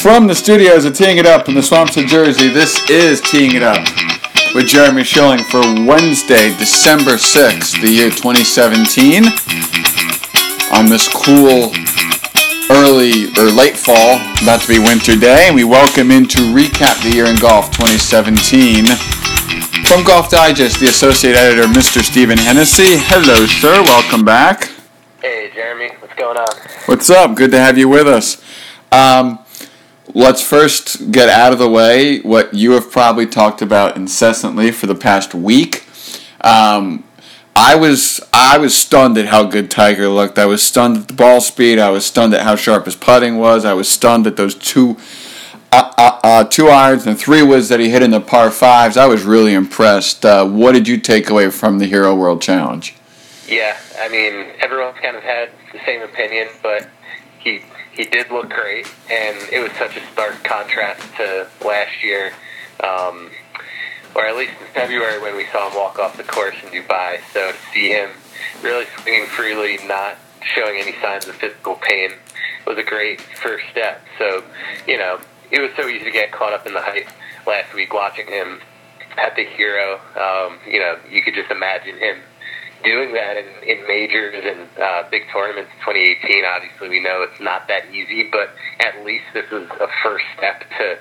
From the studios of Teeing It Up in the swamps of Jersey, this is Teeing It Up with Jeremy Schilling for Wednesday, December 6th, the year 2017. On this cool early or late fall, about to be winter day, we welcome in to recap the year in golf 2017. From Golf Digest, the associate editor, Mr. Stephen Hennessey. Hello, sir. Welcome back. Hey, Jeremy. What's going on? What's up? Good to have you with us. Um, let's first get out of the way what you have probably talked about incessantly for the past week. Um, I was I was stunned at how good Tiger looked. I was stunned at the ball speed. I was stunned at how sharp his putting was. I was stunned at those two uh, uh, uh, two irons and three woods that he hit in the par fives. I was really impressed. Uh, what did you take away from the Hero World Challenge? Yeah, I mean everyone's kind of had the same opinion, but he he did look great, and it was such a stark contrast to last year, um, or at least in February when we saw him walk off the course in Dubai. So to see him really swinging freely, not showing any signs of physical pain, was a great first step. So you know it was so easy to get caught up in the hype last week watching him at the hero. Um, you know, you could just imagine him doing that in, in majors and uh, big tournaments 2018. Obviously, we know it's not that easy, but at least this was a first step to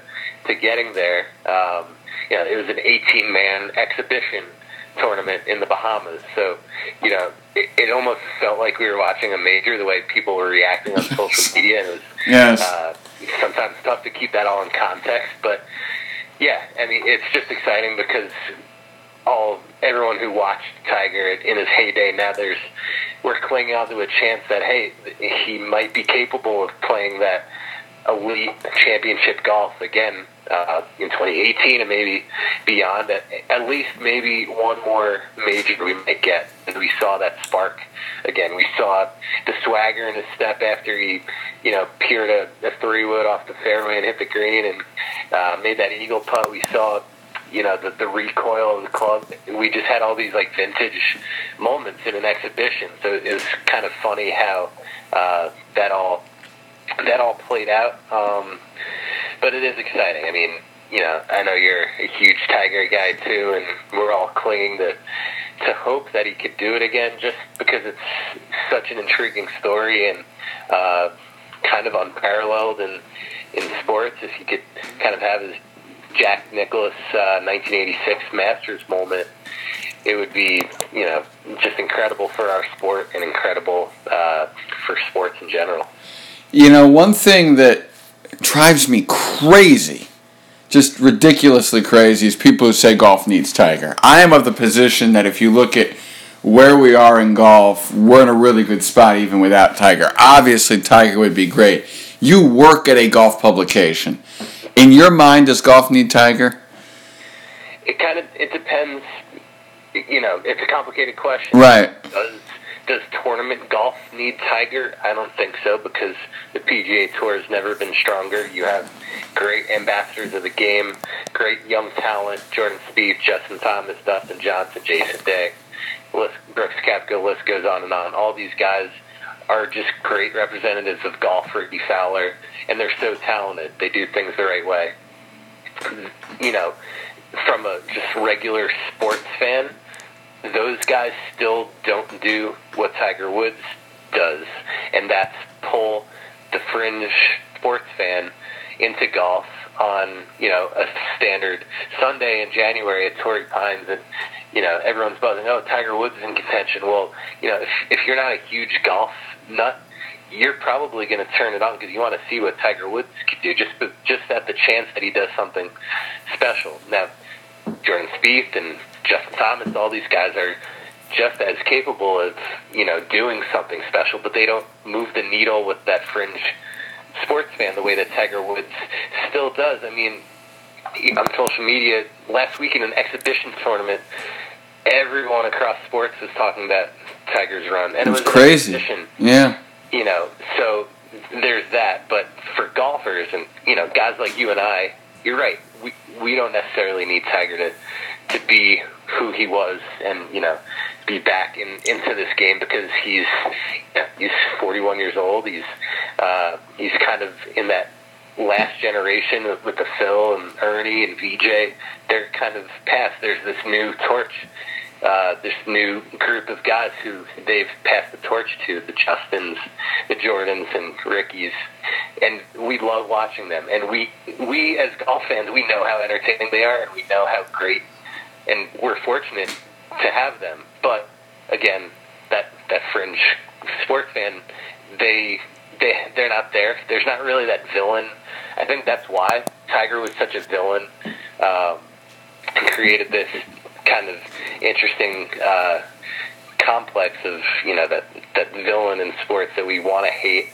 to getting there. Um, you know, it was an 18 man exhibition tournament in the Bahamas, so you know, it, it almost felt like we were watching a major. The way people were reacting on social media, and it was Yes. uh, sometimes tough to keep that all in context, but yeah, I mean, it's just exciting because all everyone who watched Tiger in his heyday now there's we're clinging on to a chance that hey he might be capable of playing that elite championship golf again uh, in 2018 and maybe beyond. At, least maybe one more major we might get. And we saw that spark again. We saw the swagger in his step after he, you know, peered a, a three wood off the fairway and hit the green and uh, made that eagle putt. We saw you know the the recoil of the club. We just had all these like vintage moments in an exhibition. So it was kind of funny how uh, that all that all played out. Um, but it is exciting. I mean, you know, I know you're a huge Tiger guy too, and we're all clinging to to hope that he could do it again, just because it's such an intriguing story and uh, kind of unparalleled in in sports. If you could kind of have his Jack Nicklaus uh, 1986 Masters moment, it would be you know just incredible for our sport and incredible uh, for sports in general. You know, one thing that drives me crazy, just ridiculously crazy, is people who say golf needs Tiger. I am of the position that if you look at where we are in golf, we're in a really good spot even without Tiger. Obviously, Tiger would be great. You work at a golf publication. In your mind, does golf need Tiger? It kind of it depends. You know, it's a complicated question. Right. Does does tournament golf need Tiger? I don't think so because the PGA Tour has never been stronger. You have great ambassadors of the game, great young talent: Jordan Spieth, Justin Thomas, Dustin Johnson, Jason Day, list, Brooks Koepka. List goes on and on. All these guys are just great representatives of golf. Rickie Fowler, and they're so talented. They do things the right way. You know, from a just regular sports fan, those guys still don't do what Tiger Woods does, and that's pull the fringe sports fan into golf on you know a standard Sunday in January at Torrey Pines, and you know everyone's buzzing. Oh, Tiger Woods is in contention. Well, you know if if you're not a huge golf nut, you're probably going to turn it on because you want to see what Tiger Woods could do. Just just at the chance that he does something special. Now, Jordan Spieth and Justin Thomas, all these guys are just as capable of you know doing something special, but they don't move the needle with that fringe sports fan the way that Tiger Woods still does. I mean, on social media last week in an exhibition tournament, everyone across sports was talking about Tiger's run, and it was crazy. Yeah. you know, so there's that. But for golfers and you know guys like you and I, you're right. We we don't necessarily need Tiger to to be who he was, and you know, be back in into this game because he's you know, he's 41 years old. He's uh, he's kind of in that last generation with, with the Phil and Ernie and Vijay, they're kind of past. There's this new torch, uh, this new group of guys who they've passed the torch to, the Justins, the Jordans, and Rickies, and we love watching them. And we, we as golf fans, we know how entertaining they are, and we know how great, and we're fortunate to have them. But again, that that fringe sports fan, they they they're not there. There's not really that villain. I think that's why Tiger was such a villain um, created this kind of interesting uh, complex of you know that that villain in sports that we want to hate,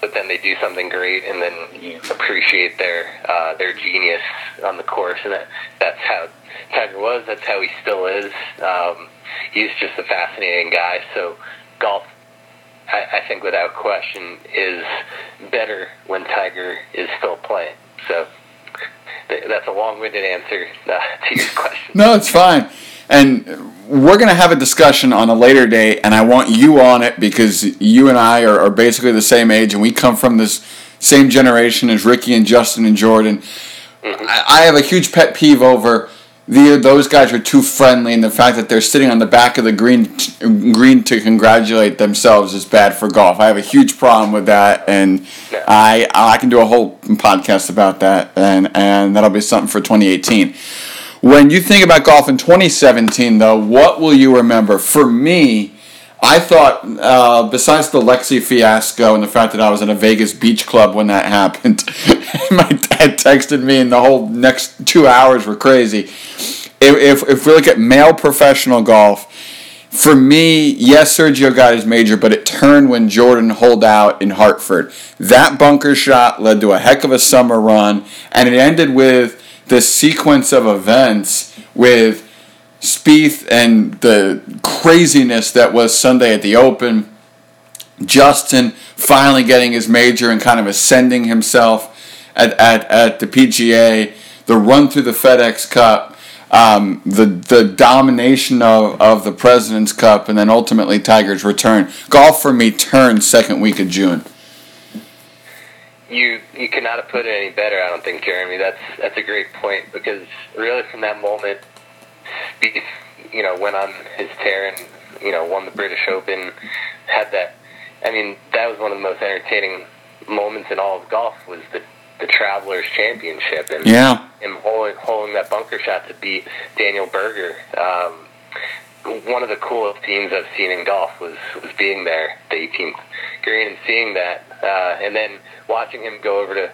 but then they do something great, and then you appreciate their uh, their genius on the course, and that that's how Tiger was. That's how he still is. Um, he's just a fascinating guy. So golf I, I think without question is better when Tiger is still playing. So that's a long-winded answer uh, to your question. No, it's fine. And we're going to have a discussion on a later date, and I want you on it because you and I are, are basically the same age, and we come from this same generation as Rickie and Justin and Jordan. Mm-hmm. I, I have a huge pet peeve over the, those guys are too friendly, and the fact that they're sitting on the back of the green green to congratulate themselves is bad for golf. I have a huge problem with that, and I I can do a whole podcast about that, and and that'll be something for 2018. When you think about golf in 2017, though, what will you remember? For me, I thought, uh, besides the Lexi fiasco and the fact that I was in a Vegas beach club when that happened, my dad texted me, and the whole next two hours were crazy. If, if, we look at male professional golf, for me, yes, Sergio got his major, but it turned when Jordan holed out in Hartford. That bunker shot led to a heck of a summer run, and it ended with this sequence of events with Spieth and the craziness that was Sunday at the Open. Justin finally getting his major and kind of ascending himself at, at, at the PGA. The run through the FedEx Cup. Um, the the domination of, of the President's Cup, and then ultimately Tiger's return. Golf for me turned second week of June. You you could not have put it any better. I don't think, Jeremy. That's that's a great point because really from that moment, you know, went on his tear and you know won the British Open. Had that. I mean, that was one of the most entertaining moments in all of golf. Was the the Travelers Championship and yeah, him holding, holding that bunker shot to beat Daniel Berger. Um, one of the coolest scenes I've seen in golf was was being there, the 18th green, and seeing that, uh, and then watching him go over to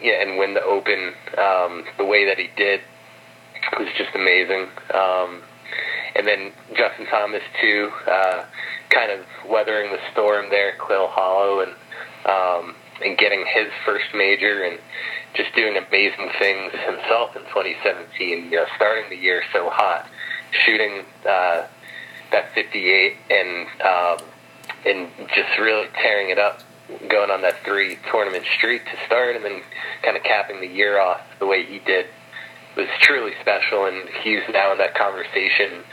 yeah and win the Open um, the way that he did was just amazing. Um, and then Justin Thomas too, uh, kind of weathering the storm there, at Quail Hollow, and um, and getting his first major and just doing amazing things himself in 2017. You know, starting the year so hot, shooting uh, that 58 and um, and just really tearing it up, going on that three tournament streak to start, and then kind of capping the year off the way he did was truly special, and he's now in that conversation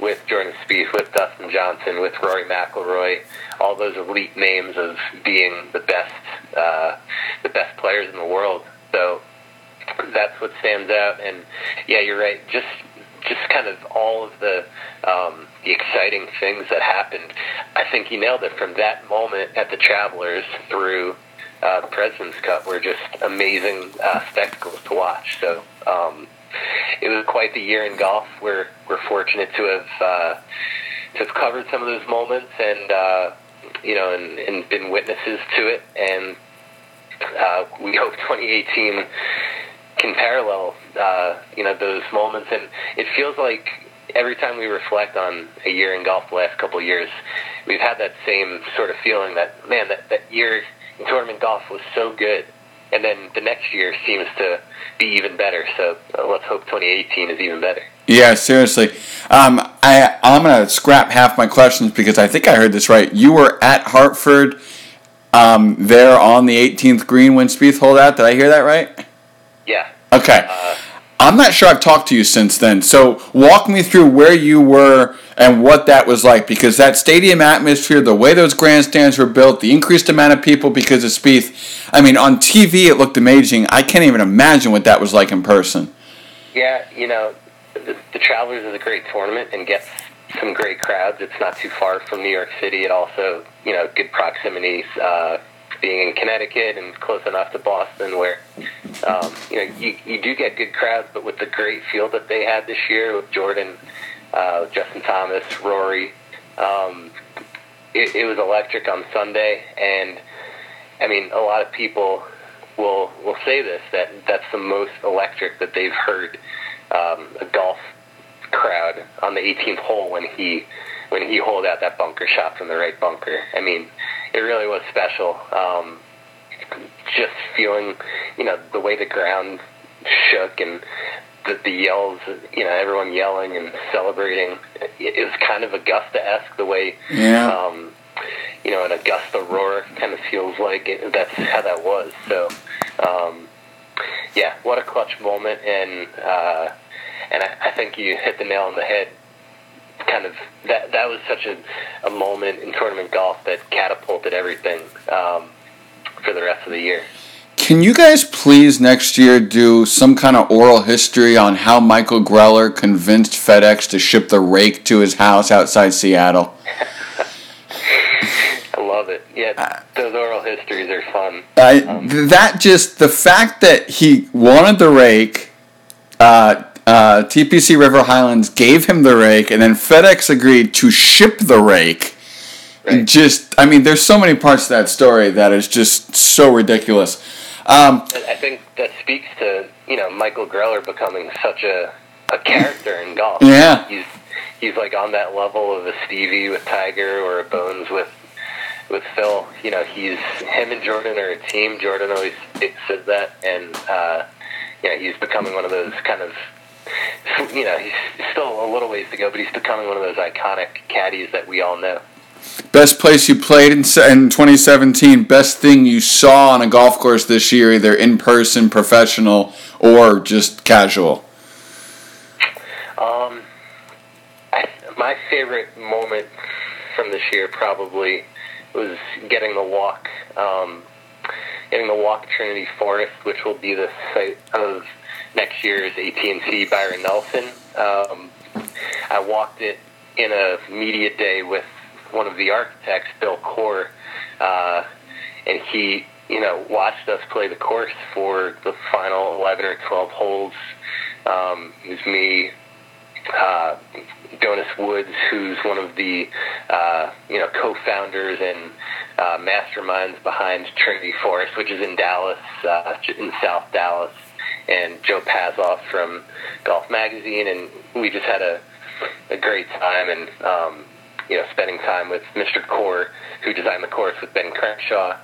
with Jordan Spieth, with Dustin Johnson, with Rory McIlroy, all those elite names of being the best, uh, the best players in the world. So that's what stands out. And yeah, you're right. Just just kind of all of the um, the exciting things that happened. I think he nailed it from that moment at the Travelers through uh, the President's Cup were just amazing uh, spectacles to watch. So um, it was quite the year in golf. We're we're fortunate to have uh, to have covered some of those moments and uh, you know and, and been witnesses to it. And uh, we hope 2018 can parallel uh, you know those moments. And it feels like every time we reflect on a year in golf the last couple of years, we've had that same sort of feeling that man that that year tournament golf was so good and then the next year seems to be even better. So uh, let's hope 2018 is even better. Yeah, seriously. Um, I I'm gonna scrap half my questions because I think I heard this right. You were at Hartford, um, there on the 18th green when Spieth hold out. Did I hear that right? Yeah. Okay. Uh, I'm not sure I've talked to you since then. So walk me through where you were and what that was like because that stadium atmosphere, the way those grandstands were built, the increased amount of people because of Spieth. I mean, on TV it looked amazing. I can't even imagine what that was like in person. Yeah, you know, the, the Travelers is a great tournament and gets some great crowds. It's not too far from New York City. It also, you know, good proximity. Uh, being in Connecticut and close enough to Boston, where um, you know you, you do get good crowds, but with the great field that they had this year with Jordan, uh, Justin Thomas, Rory, um, it, it was electric on Sunday, and I mean a lot of people will will say this that that's the most electric that they've heard um, a golf crowd on the 18th hole when he when he holed out that bunker shot from the right bunker. I mean, it really was special. Um, just feeling, you know, the way the ground shook and the, the yells, you know, everyone yelling and celebrating. It, it was kind of Augusta-esque the way, yeah. um, you know, an Augusta roar kind of feels like it, that's how that was. So, um, yeah, what a clutch moment, and uh, and I, I think you hit the nail on the head kind of that that was such a, a moment in tournament golf that catapulted everything um, for the rest of the year. Can you guys please next year do some kind of oral history on how Michael Greller convinced FedEx to ship the rake to his house outside Seattle? I love it. Yeah, uh, those oral histories are fun. I, um, that just the fact that he wanted the rake. Uh, uh, TPC River Highlands gave him the rake, and then FedEx agreed to ship the rake. Right. Just, I mean, there's so many parts to that story that is just so ridiculous. Um, I think that speaks to you know Michael Greller becoming such a a character in golf. Yeah, he's he's like on that level of a Stevie with Tiger or a Bones with with Phil. You know, he's him and Jordan are a team. Jordan always says that, and uh, yeah, he's becoming one of those kind of you know, he's still a little ways to go, but he's becoming one of those iconic caddies that we all know. Best place you played in, in 2017. Best thing you saw on a golf course this year, either in person, professional, or just casual. Um, I, my favorite moment from this year probably was getting the walk, um, getting the walk Trinity Forest, which will be the site of next year's AT&T Byron Nelson. Um, I walked it in a media day with one of the architects, Bill Coore, uh, and he, you know, watched us play the course for the final 11 or 12 holes. Um, it was me, uh, Jonas Woods, who's one of the, uh, you know, co-founders and uh, masterminds behind Trinity Forest, which is in Dallas, uh, in South Dallas and Joe Passov from Golf Magazine, and we just had a a great time and um, you know spending time with Mr. Coore, who designed the course with Ben Crenshaw.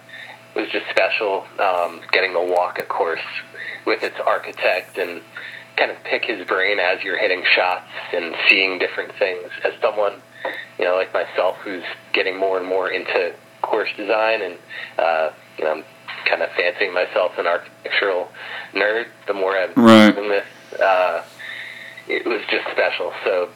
Was just special um, getting to walk a course with its architect and kind of pick his brain as you're hitting shots and seeing different things. As someone, you know, like myself, who's getting more and more into course design and uh, you know, kind of fancying myself an architectural nerd. The more I've right. done this, uh, it was just special. So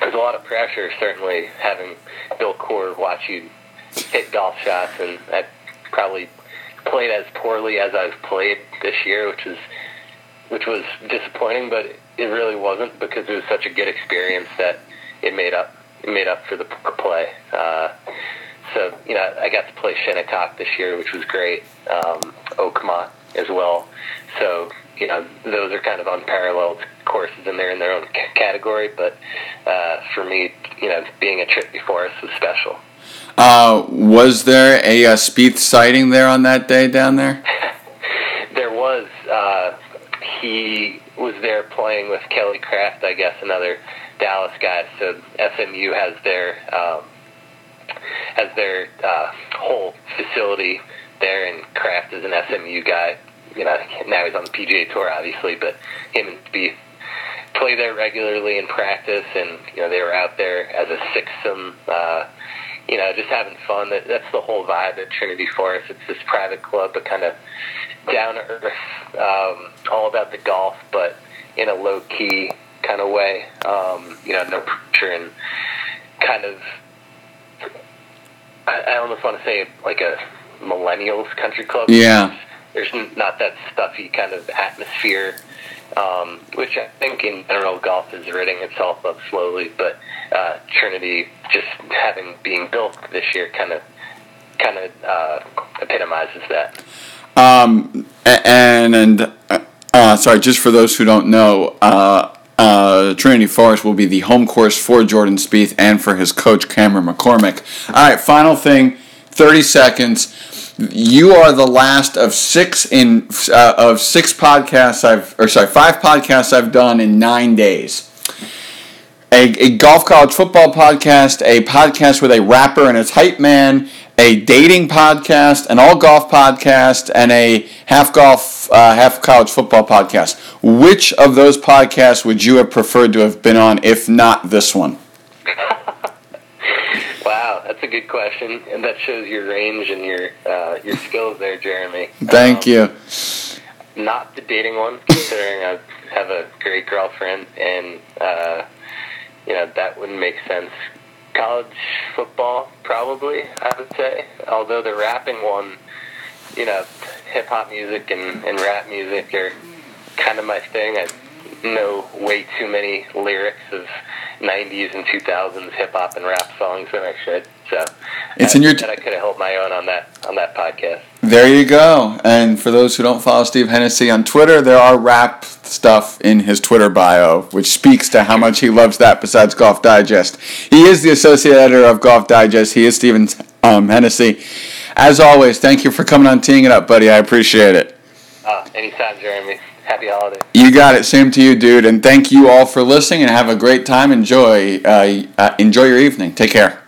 there's a lot of pressure, certainly, having Bill Coore watch you hit golf shots, and I probably played as poorly as I've played this year, which is which was disappointing, but it really wasn't because it was such a good experience that it made up it made up for the poor play. Uh, so you know, I got to play Shinnecock this year, which was great. Um, Oakmont as well. So you know, those are kind of unparalleled courses, and they're in their own c- category. But uh, for me, you know, being a trip before us was special. Uh, was there a, a Spieth sighting there on that day down there? there was. Uh, he was there playing with Kelly Kraft, I guess, another Dallas guy. So SMU has their um, has their uh, whole facility there, and Kraft is an SMU guy. You know, now he's on the PGA Tour, obviously, but him and Spieth play there regularly in practice, and you know they were out there as a sixsome. Uh, you know, just having fun. That, that's the whole vibe at Trinity Forest. It's this private club, but kind of down to earth, um, all about the golf, but in a low key kind of way. Um, you know, no pressure and kind of. I, I almost want to say like a millennials country club. Yeah. There's not that stuffy kind of atmosphere, um, which I think in general golf is ridding itself of slowly. But uh, Trinity just having being built this year kind of kind of uh, epitomizes that. Um, and and uh, uh, sorry, just for those who don't know, uh, uh, Trinity Forest will be the home course for Jordan Spieth and for his coach Cameron McCormick. All right, final thing, thirty seconds. You are the last of six in uh, of six podcasts I've or sorry five podcasts I've done in nine days. A, a golf college football podcast, a podcast with a rapper and his hype man, a dating podcast, an all golf podcast, and a half golf, uh, half college football podcast. Which of those podcasts would you have preferred to have been on, if not this one? wow, that's a good question, and that shows your range and your uh, your skills there, Jeremy. Thank um, you. Not the dating one, considering I have a great girlfriend, and uh, you know that wouldn't make sense college football, probably, I would say. Although the rapping one, you know, hip hop music and, and rap music are kind of my thing. I know way too many lyrics of 90s and 2000s hip hop and rap songs than I should. So it's I, in your. I could have held my own on that on that podcast. There you go. And for those who don't follow Steve Hennessey on Twitter, there are rap stuff in his Twitter bio, which speaks to how much he loves that. Besides Golf Digest, he is the associate editor of Golf Digest. He is Steven um, Hennessey. As always, thank you for coming on teeing it up, buddy. I appreciate it. Uh, anytime, Jeremy. Happy holidays. You got it. Same to you, dude. And thank you all for listening. And have a great time. Enjoy. Uh, uh, enjoy your evening. Take care.